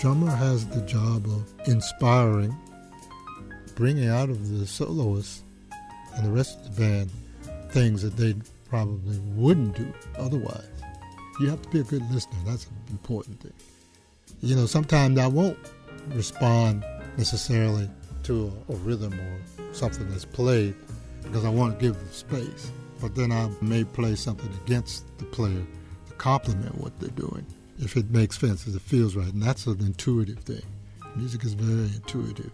drummer has the job of inspiring, bringing out of the soloist and the rest of the band things that they probably wouldn't do otherwise. You have to be a good listener. That's an important thing. You know, sometimes I won't respond necessarily to a, a rhythm or something that's played because I want to give them space. But then I may play something against the player to complement what they're doing if it makes sense, if it feels right. And that's an intuitive thing. Music is very intuitive,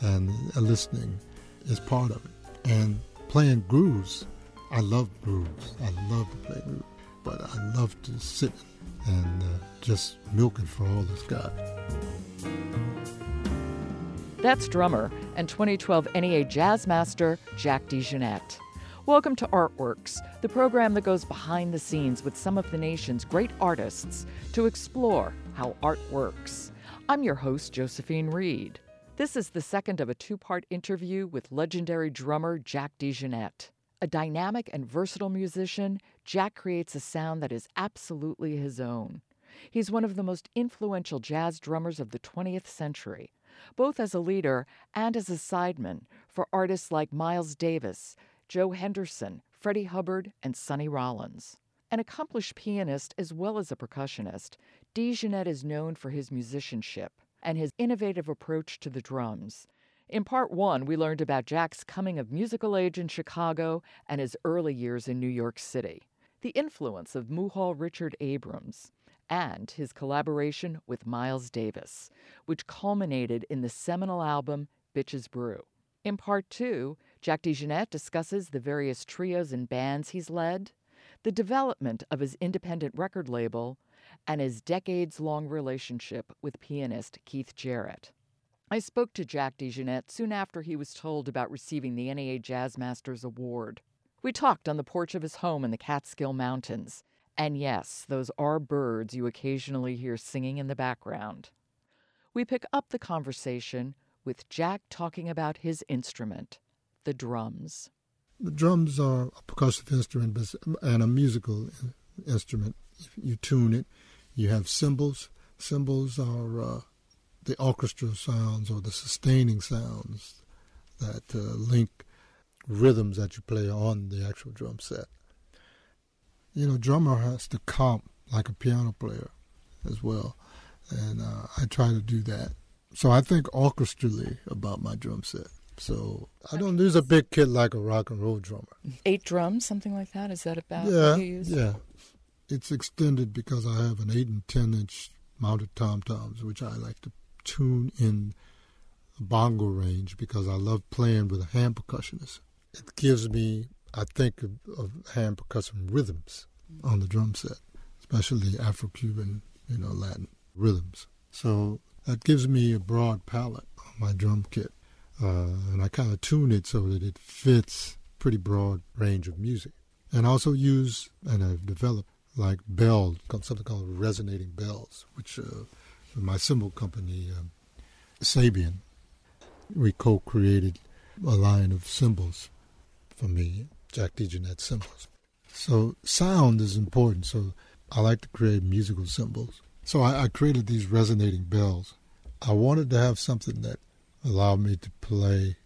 and listening is part of it. And playing grooves, I love grooves. I love to play grooves, but I love to sit and uh, just milk it for all it's got. That's drummer and 2012 NEA Jazz Master Jack DeJohnette. Welcome to Artworks, the program that goes behind the scenes with some of the nation's great artists to explore how art works. I'm your host, Josephine Reed. This is the second of a two part interview with legendary drummer Jack DeJohnette. A dynamic and versatile musician, Jack creates a sound that is absolutely his own. He's one of the most influential jazz drummers of the 20th century, both as a leader and as a sideman for artists like Miles Davis, Joe Henderson, Freddie Hubbard, and Sonny Rollins. An accomplished pianist as well as a percussionist, DeJohnette is known for his musicianship and his innovative approach to the drums. In part one, we learned about Jack's coming of musical age in Chicago and his early years in New York City, the influence of Muhal Richard Abrams, and his collaboration with Miles Davis, which culminated in the seminal album Bitches Brew. In part two, Jack DeJohnette discusses the various trios and bands he's led, the development of his independent record label, and his decades long relationship with pianist Keith Jarrett. I spoke to Jack DeJohnette soon after he was told about receiving the NEA Jazz Masters Award. We talked on the porch of his home in the Catskill Mountains. And yes, those are birds you occasionally hear singing in the background. We pick up the conversation with Jack talking about his instrument, the drums. The drums are a percussive instrument and a musical instrument. You tune it, you have cymbals. Cymbals are uh, the orchestral sounds or the sustaining sounds that uh, link rhythms that you play on the actual drum set. You know, drummer has to comp like a piano player as well, and uh, I try to do that. So I think orchestrally about my drum set. So I don't use a big kit like a rock and roll drummer. Eight drums, something like that. Is that about yeah, what you use? Yeah, it's extended because I have an eight and ten inch mounted tom toms, which I like to tune in the bongo range because I love playing with a hand percussionist. It gives me, I think, of, of hand percussion rhythms on the drum set, especially Afro-Cuban, you know, Latin rhythms. So that gives me a broad palette on my drum kit. Uh, and I kind of tune it so that it fits pretty broad range of music. And I also use, and I've developed like bells, something called resonating bells, which uh, my cymbal company, um, Sabian, we co-created a line of cymbals for me, Jack DeJohnette cymbals. So sound is important. So I like to create musical cymbals. So I, I created these resonating bells. I wanted to have something that allowed me to play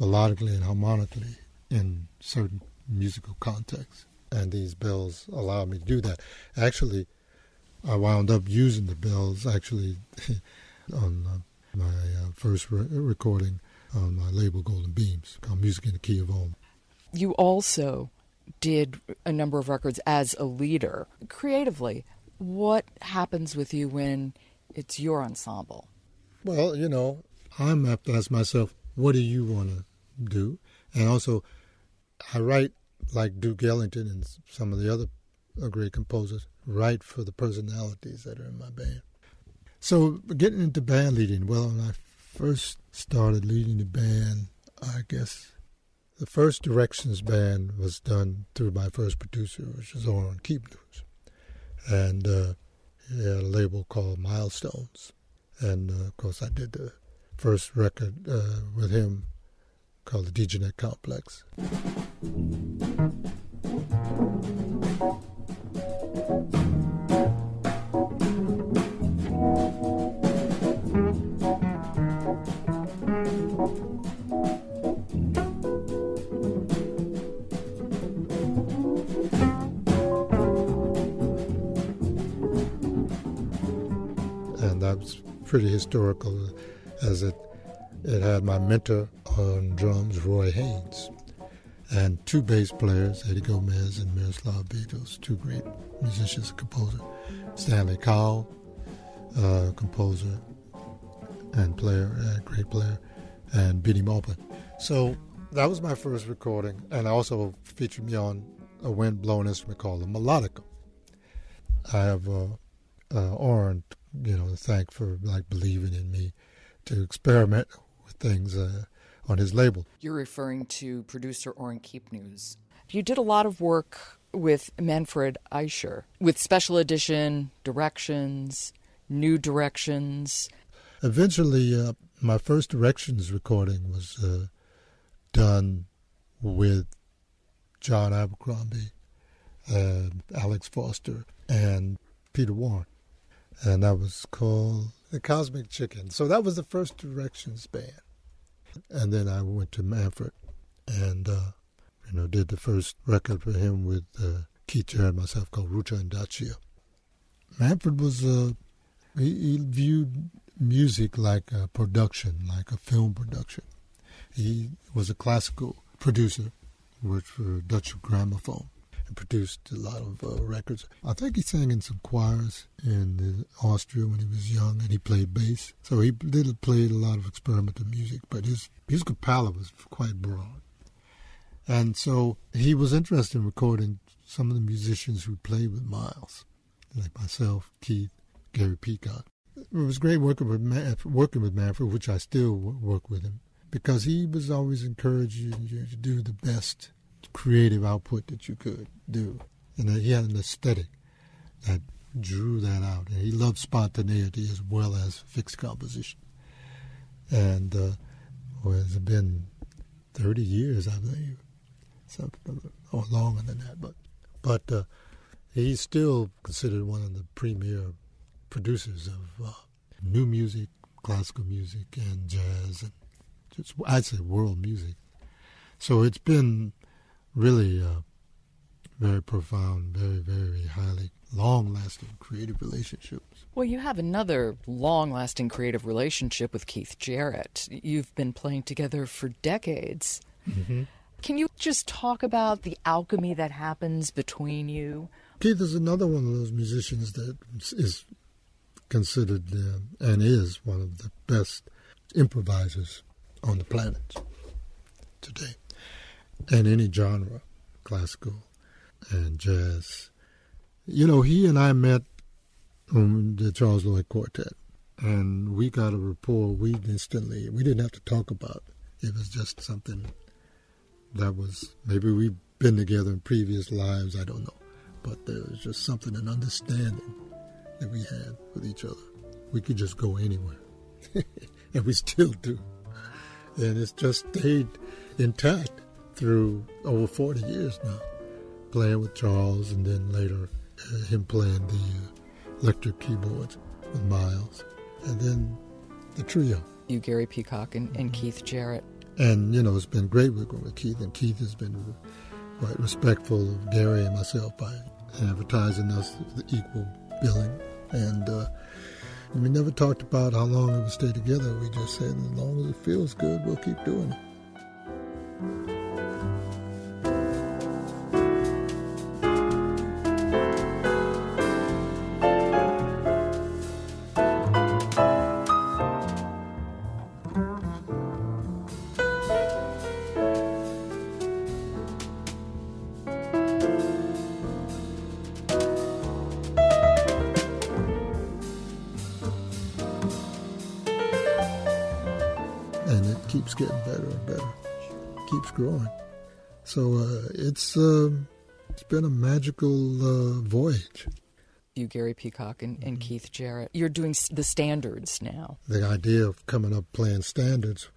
melodically and harmonically in certain musical contexts. And these bells allow me to do that. Actually, I wound up using the bells actually on uh, my uh, first re- recording on my label Golden Beams called Music in the Key of Om. You also did a number of records as a leader. Creatively, what happens with you when it's your ensemble? Well, you know, I'm have to ask myself, what do you want to do? And also, I write like Duke Ellington and some of the other great composers, write for the personalities that are in my band. So, getting into band leading, well, when I first started leading the band, I guess the first Directions band was done through my first producer, which was Orrin Keepnews. And uh, he had a label called Milestones. And uh, of course, I did the first record uh, with him called the DeJohnette Complex. And that's pretty historical as it it had my mentor on drums, Roy Haynes, and two bass players, Eddie Gomez and Miroslav Vitous, two great musicians and composers. Stanley Cowell, uh, composer and player, a great player, and Bennie Maupin. So that was my first recording, and also featured me on a wind-blown instrument called a melodica. I have uh, uh, Orrin, you know, to thank for like believing in me to experiment with things uh, on his label. You're referring to producer Orrin Keepnews. You did a lot of work with Manfred Eicher with special edition directions, new directions. Eventually, uh, my first directions recording was uh, done with John Abercrombie, uh, Alex Foster, and Peter Warren. And that was called The Cosmic Chicken. So that was the first directions band. And then I went to Manfred and, uh, you know, did the first record for him with uh, Keith Jarrett and myself called Ruta and Daitya. Manfred was, uh, he, he viewed music like a production, like a film production. He was a classical producer, worked for Deutsche Grammophon, and produced a lot of uh, records. I think he sang in some choirs in Austria when he was young, and he played bass. So he did played a lot of experimental music, but his musical palette was quite broad. And so he was interested in recording some of the musicians who played with Miles, like myself, Keith, Gary Peacock. It was great working with working with Manfred, which I still work with him because he was always encouraging you to do the best creative output that you could do. And he had an aesthetic that drew that out. And he loved spontaneity as well as fixed composition. And uh, well, it's been 30 years, I believe, something or longer than that. But but uh, he's still considered one of the premier producers of uh, new music, classical music, and jazz, and just I'd say world music. So it's been really uh, very profound, very very highly long-lasting creative relationships. Well, you have another long-lasting creative relationship with Keith Jarrett. You've been playing together for decades. Mm-hmm. Can you just talk about the alchemy that happens between you? Keith is another one of those musicians that is considered uh, and is one of the best improvisers on the planet today. And any genre, classical and jazz. You know, he and I met the Charles Lloyd Quartet, and we got a rapport. We instantly, we didn't have to talk about it. It was just something that was, maybe we've been together in previous lives, I don't know. But there was just something, an understanding that we had with each other. We could just go anywhere. and we still do. And it's just stayed intact through over 40 years now, playing with Charles and then later uh, him playing the uh, electric keyboards with Miles. And then the trio. You, Gary Peacock, and, and mm-hmm. Keith Jarrett. And, you know, it's been great working with Keith, and Keith has been quite respectful of Gary and myself by advertising us the equal billing and uh, we never talked about how long we would stay together. We just said, as long as it feels good, we'll keep doing it. So uh, it's uh, it's been a magical uh, voyage. You, Gary Peacock, and, and mm-hmm. Keith Jarrett. You're doing the standards now. The idea of coming up playing standards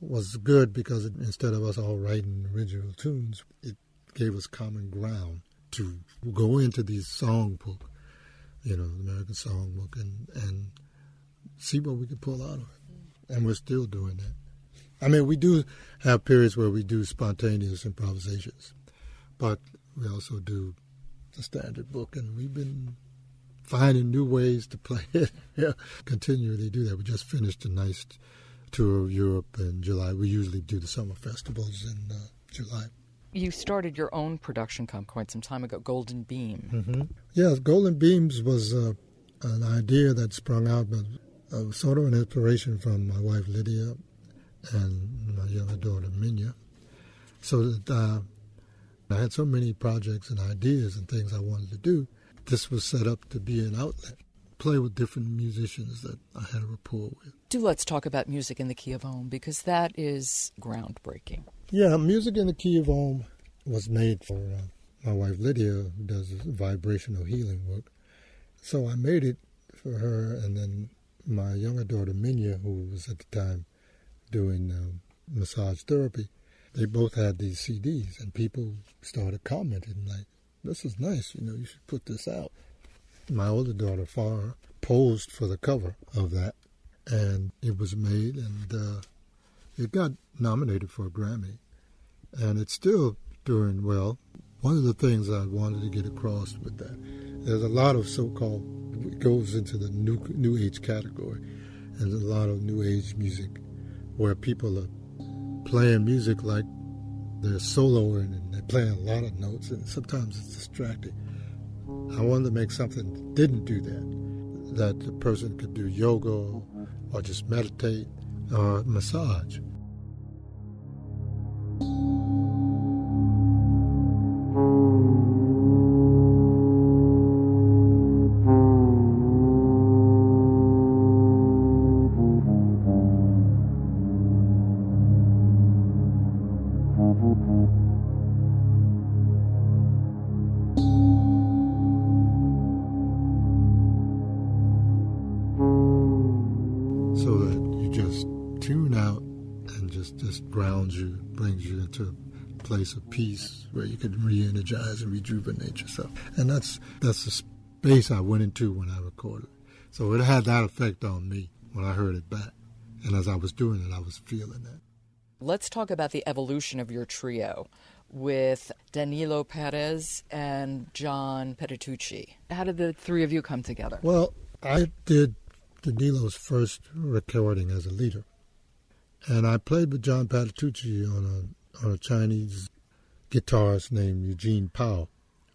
was good because it, instead of us all writing original tunes, it gave us common ground to go into these songbook, you know, the American Songbook, and and see what we could pull out of it. And we're still doing that. I mean, we do have periods where we do spontaneous improvisations, but we also do the standard book, and we've been finding new ways to play it. yeah, continually do that. We just finished a nice tour of Europe in July. We usually do the summer festivals in uh, July. You started your own production company quite some time ago, Golden Beam. Mm-hmm. Yes, Golden Beams was uh, an idea that sprung out of uh, sort of an inspiration from my wife Lydia and my younger daughter Minya. So that uh, I had so many projects and ideas and things I wanted to do. This was set up to be an outlet, play with different musicians that I had a rapport with. Do let's talk about music in the key of Om because that is groundbreaking. Yeah, music in the key of Om was made for uh, my wife Lydia, who does vibrational healing work. So I made it for her, and then my younger daughter Minya, who was at the time doing um, massage therapy, they both had these CDs, and people started commenting like, "This is nice, you know, you should put this out." My older daughter Farah posed for the cover of that, and it was made, and uh, it got nominated for a Grammy, and it's still doing well. One of the things I wanted to get across with that, there's a lot of so-called it goes into the new new age category, and a lot of new age music where people are playing music like they're soloing and they're playing a lot of notes, and sometimes it's distracting. I wanted to make something that didn't do that, that the person could do yoga or just meditate or massage. Place of peace where you can re-energize and rejuvenate yourself. And that's that's the space I went into when I recorded. So it had that effect on me when I heard it back. And as I was doing it, I was feeling that. Let's talk about the evolution of your trio with Danilo Perez and John Patitucci. How did the three of you come together? Well, I did Danilo's first recording as a leader. And I played with John Patitucci on a on a Chinese guitarist named Eugene Pao,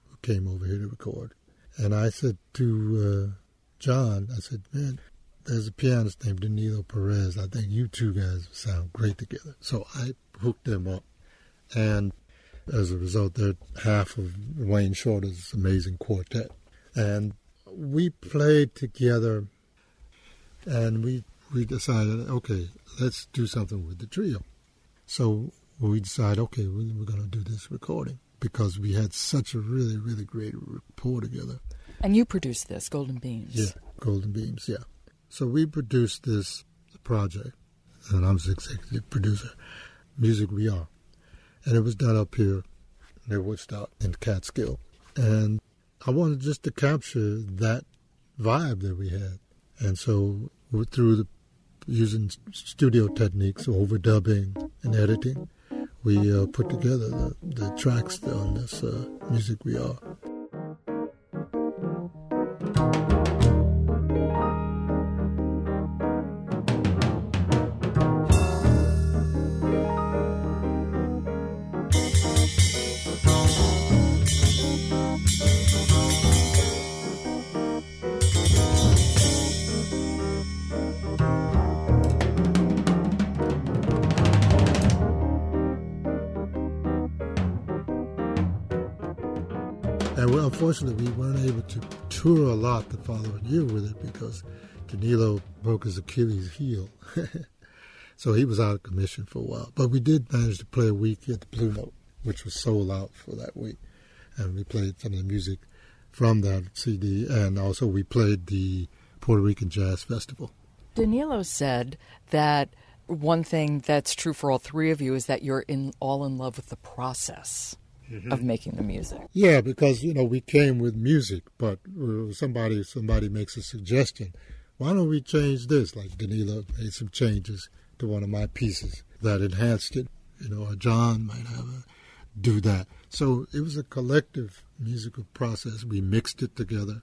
who came over here to record. And I said to uh, John, I said, man, there's a pianist named Danilo Perez. I think you two guys sound great together. So I hooked them up. And as a result, they're half of Wayne Shorter's amazing quartet. And we played together and we, we decided, okay, let's do something with the trio. So we decided, okay, we're going to do this recording because we had such a really, really great rapport together. And you produced this, Golden Beams. Yeah, Golden Beams, yeah. So we produced this project, and I'm the executive producer, Music We Are. And it was done up here near Woodstock in Catskill. And I wanted just to capture that vibe that we had. And so through the using studio techniques, overdubbing and editing, we uh, put together the, the tracks on this uh, music we are. Following year with it because Danilo broke his Achilles heel. so he was out of commission for a while. But we did manage to play a week at the Blue Note, which was sold out for that week. And we played some of the music from that CD. And also we played the Puerto Rican Jazz Festival. Danilo said that one thing that's true for all three of you is that you're in all in love with the process mm-hmm. of making the music. Yeah, because you know we came with music, but somebody somebody makes a suggestion. Why don't we change this? Like Danilo made some changes to one of my pieces that enhanced it. You know, or John might have a, do that. So it was a collective musical process. We mixed it together,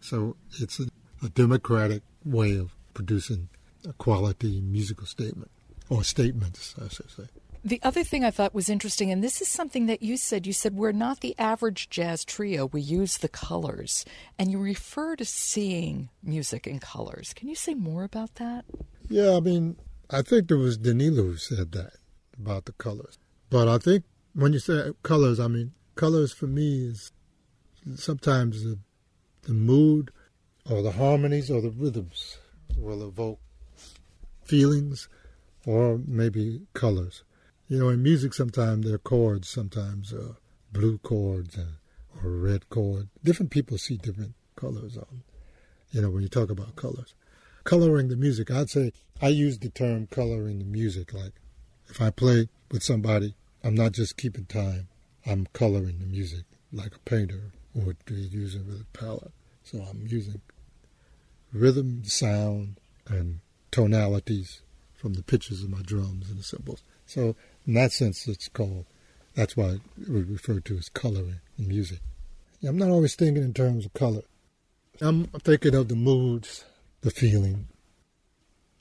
So it's a, a democratic way of producing a quality musical statement, or statements, I should say. The other thing I thought was interesting, and this is something that you said, you said we're not the average jazz trio, we use the colors. And you refer to seeing music in colors. Can you say more about that? Yeah, I mean, I think it was Danilo who said that about the colors. But I think when you say colors, I mean, colors for me is sometimes the, the mood or the harmonies or the rhythms will evoke feelings or maybe colors. You know, in music, sometimes there are chords, sometimes uh, blue chords and, or red chord. Different people see different colors on, you know, when you talk about colors. Coloring the music, I'd say I use the term coloring the music. Like if I play with somebody, I'm not just keeping time, I'm coloring the music like a painter would be using with a palette. So I'm using rhythm, sound, and tonalities from the pitches of my drums and the cymbals. So in that sense, it's called, that's why we refer to as coloring in music. I'm not always thinking in terms of color. I'm thinking of the moods, the feeling.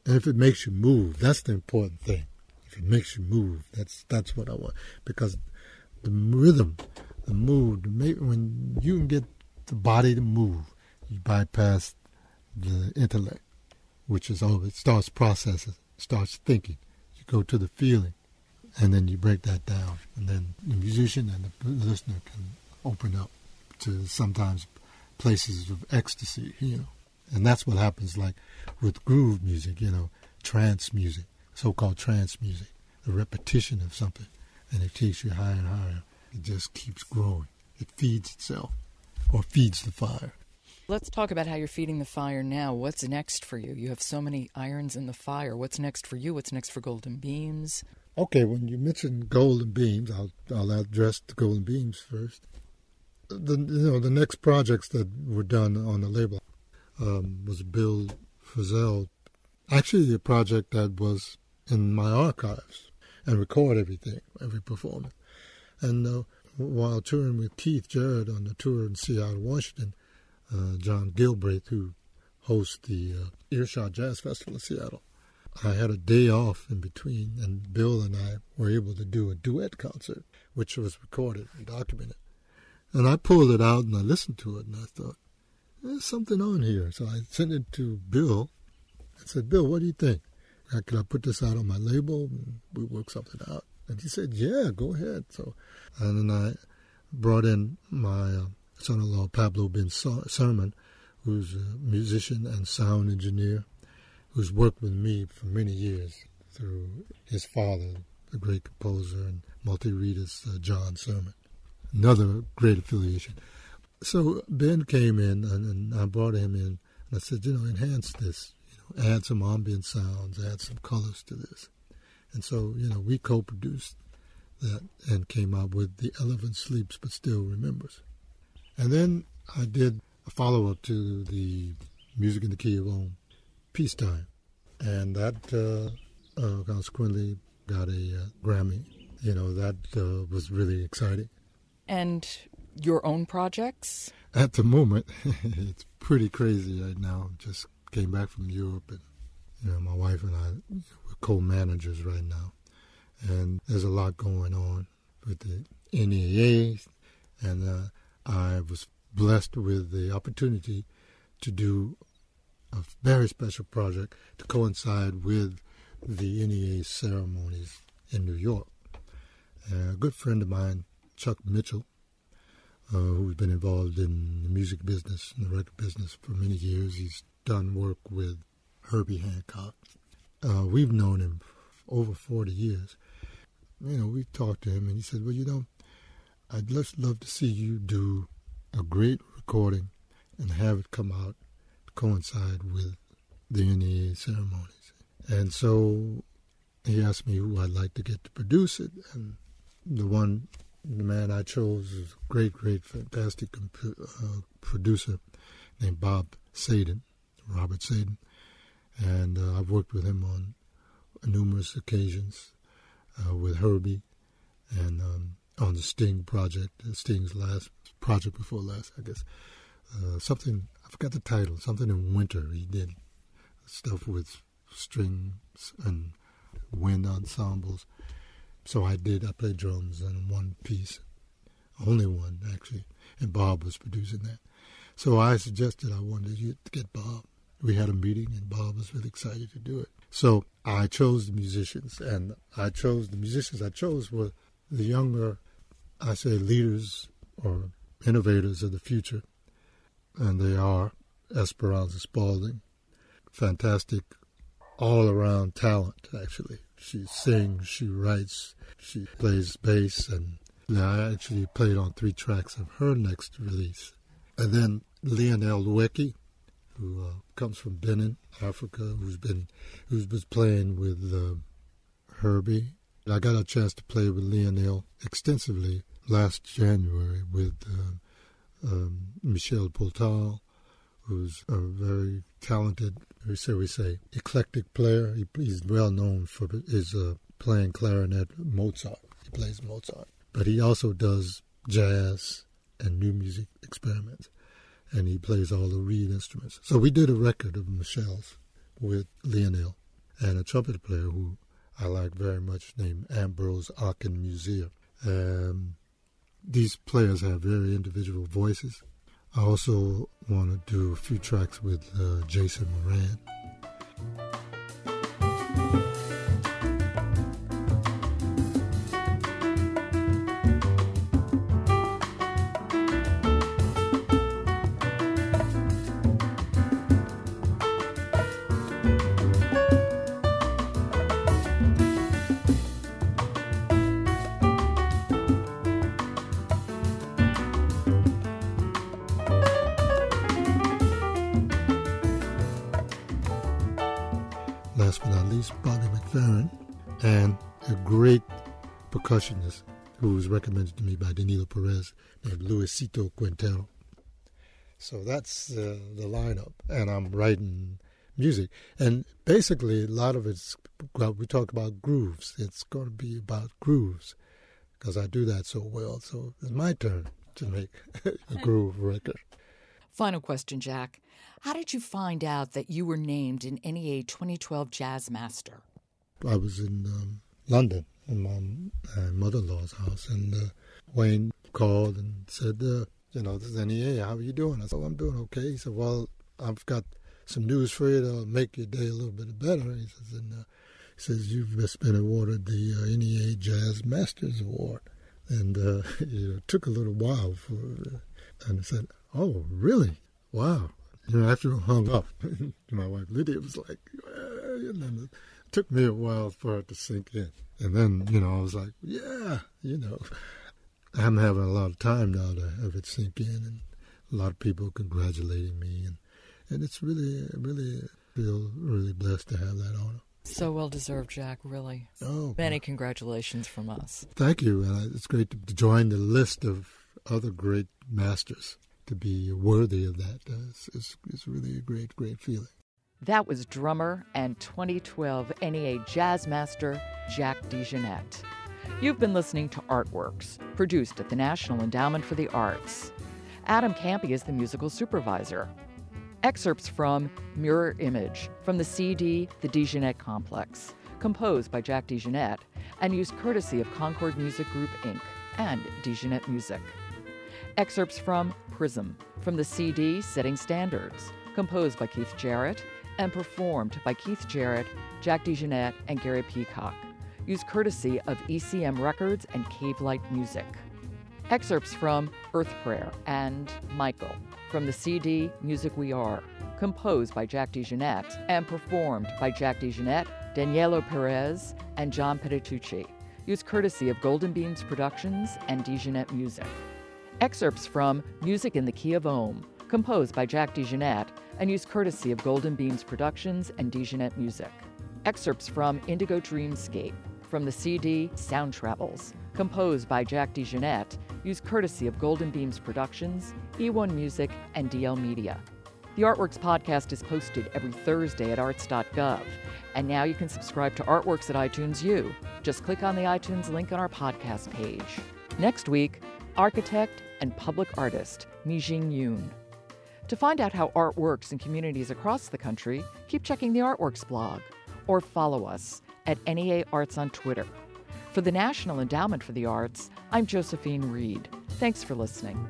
And if it makes you move, that's the important thing. If it makes you move, that's that's what I want. Because the rhythm, the mood, when you can get the body to move, you bypass the intellect, which is all it starts processing, starts thinking. You go to the feeling and then you break that down, and then the musician and the listener can open up to sometimes places of ecstasy, you know. And that's what happens like with groove music, you know, trance music, so-called trance music, the repetition of something, and it takes you higher and higher. It just keeps growing. It feeds itself, or feeds the fire. Let's talk about how you're feeding the fire now. What's next for you? You have so many irons in the fire. What's next for you? What's next for Golden Beams? Okay, when you mention golden beams, I'll I'll address the golden beams first. The you know the next projects that were done on the label um, was Bill Frisell. Actually, a project that was in my archives and record everything, every performance. And uh, while touring with Keith Jarrett on the tour in Seattle, Washington, uh, John Gilbreath, who hosts the uh, Earshot Jazz Festival in Seattle, I had a day off in between, and Bill and I were able to do a duet concert, which was recorded and documented. And I pulled it out and I listened to it, and I thought, there's something on here. So I sent it to Bill. I said, Bill, what do you think? Could I put this out on my label? We work something out. And he said, yeah, go ahead. So, and then I brought in my uh, son-in-law, Pablo Ben Surman, who's a musician and sound engineer who's worked with me for many years through his father, the great composer and multi-reedist uh, John Surman. Another great affiliation. So Ben came in and, and, I brought him in and I said, you know, enhance this, you know, add some ambient sounds, add some colors to this. And so, you know, we co-produced that and came out with The Elephant Sleeps But Still Remembers. And then I did a follow-up to the Music in the Key of Om peacetime. And that uh, uh, consequently got a uh, Grammy. You know, that uh, was really exciting. And your own projects? At the moment, it's pretty crazy right now. Just came back from Europe, and you know, my wife and I we're co-managers right now, and there's a lot going on with the NEA, and uh, I was blessed with the opportunity to do a very special project to coincide with the NEA ceremonies in New York. Uh, a good friend of mine, Chuck Mitchell, uh, who's been involved in the music business and the record business for many years. He's done work with Herbie Hancock. Uh, we've known him over 40 years. You know, we talked to him and he said, Well, you know, I'd just love to see you do a great recording and have it come out coincide with the NEA ceremonies. And so he asked me who I'd like to get to produce it, and the one, the man I chose is a great, great, fantastic uh, producer named Bob Sadin, Robert Sadin, and uh, I've worked with him on numerous occasions uh, with Herbie and um, on the Sting project, Sting's last project before last, I guess. Uh, something forgot the title, something in winter. He did stuff with strings and wind ensembles. So I did. I played drums in one piece, only one actually, and Bob was producing that. So I suggested I wanted to get Bob. We had a meeting, and Bob was really excited to do it. So I chose the musicians, and I chose the musicians I chose were the younger, I say, leaders or innovators of the future, and they are Esperanza Spalding, fantastic all around talent, actually. She sings, she writes, she plays bass, and I actually played on three tracks of her next release. And then Lionel Loueke, who uh, comes from Benin, Africa, who's been who's been playing with uh, Herbie. I got a chance to play with Lionel extensively last January with uh, um, Michel Portal, who's a very talented, say we say, eclectic player. He, he's well known for his uh, playing clarinet Mozart. He plays Mozart, but he also does jazz and new music experiments, and he plays all the reed instruments. So we did a record of Michel's with Lionel and a trumpet player who I like very much named Ambrose Akinmusire. Um, these players have very individual voices I also want to do a few tracks with uh, Jason Moran. Percussionist who was recommended to me by Danilo Perez named Luisito Quintero. So that's uh, the lineup, and I'm writing music. And basically, a lot of it's, well, we talk about grooves. It's going to be about grooves because I do that so well. So it's my turn to make a groove record. Final question, Jack. How did you find out that you were named an NEA 2012 Jazz Master? I was in um, London my uh, mother-in-law's house, and uh, Wayne called and said, uh, "You know, this is NEA. How are you doing?" I said, "I'm doing okay." He said, "Well, I've got some news for you that'll make your day a little bit better." He says, and, uh, he says, "You've just been awarded the uh, NEA Jazz Masters Award," and uh, it took a little while for, and I said, "Oh, really? Wow." you know, after I hung up, my wife Lydia was like, then it took me a while for it to sink in. And then, you know, I was like, yeah, you know, I'm having a lot of time now to have it sink in, and a lot of people congratulating me, and and it's really, really feel really blessed to have that honor. So well deserved, Jack. Really. Oh, many congratulations from us. Thank you, and it's great to join the list of other great masters to be worthy of that uh, is, is, is really a great, great feeling. That was drummer and 2012 NEA Jazz Master Jack DeJohnette. You've been listening to Artworks, produced at the National Endowment for the Arts. Adam Kampe is the musical supervisor. Excerpts from Mirror Image from the CD The DeJohnette Complex, composed by Jack DeJohnette and used courtesy of Concord Music Group Inc. and DeJohnette Music. Excerpts from Prism from the CD Setting Standards, composed by Keith Jarrett and performed by Keith Jarrett, Jack DeJohnette, and Gary Peacock. Used courtesy of ECM Records and Cave Light Music. Excerpts from Earth Prayer and Michael from the CD Music We Are, composed by Jack DeJohnette and performed by Jack DeJohnette, Danilo Perez, and John Patitucci. Used courtesy of Golden Beams Productions and DeJohnette Music. Excerpts from Music in the Key of Om, composed by Jack DeJohnette and used courtesy of Golden Beams Productions and DeJohnette Music. Excerpts from Indigo Dreamscape from the CD Sound Travels, composed by Jack DeJohnette, used courtesy of Golden Beams Productions, E1 Music, and DL Media. The Artworks podcast is posted every Thursday at arts.gov. And now you can subscribe to Artworks at iTunes U. Just click on the iTunes link on our podcast page. Next week, architect and public artist Meejin Yoon. To find out how art works in communities across the country, keep checking the Artworks blog or follow us at NEA Arts on Twitter. For the National Endowment for the Arts, I'm Josephine Reed. Thanks for listening.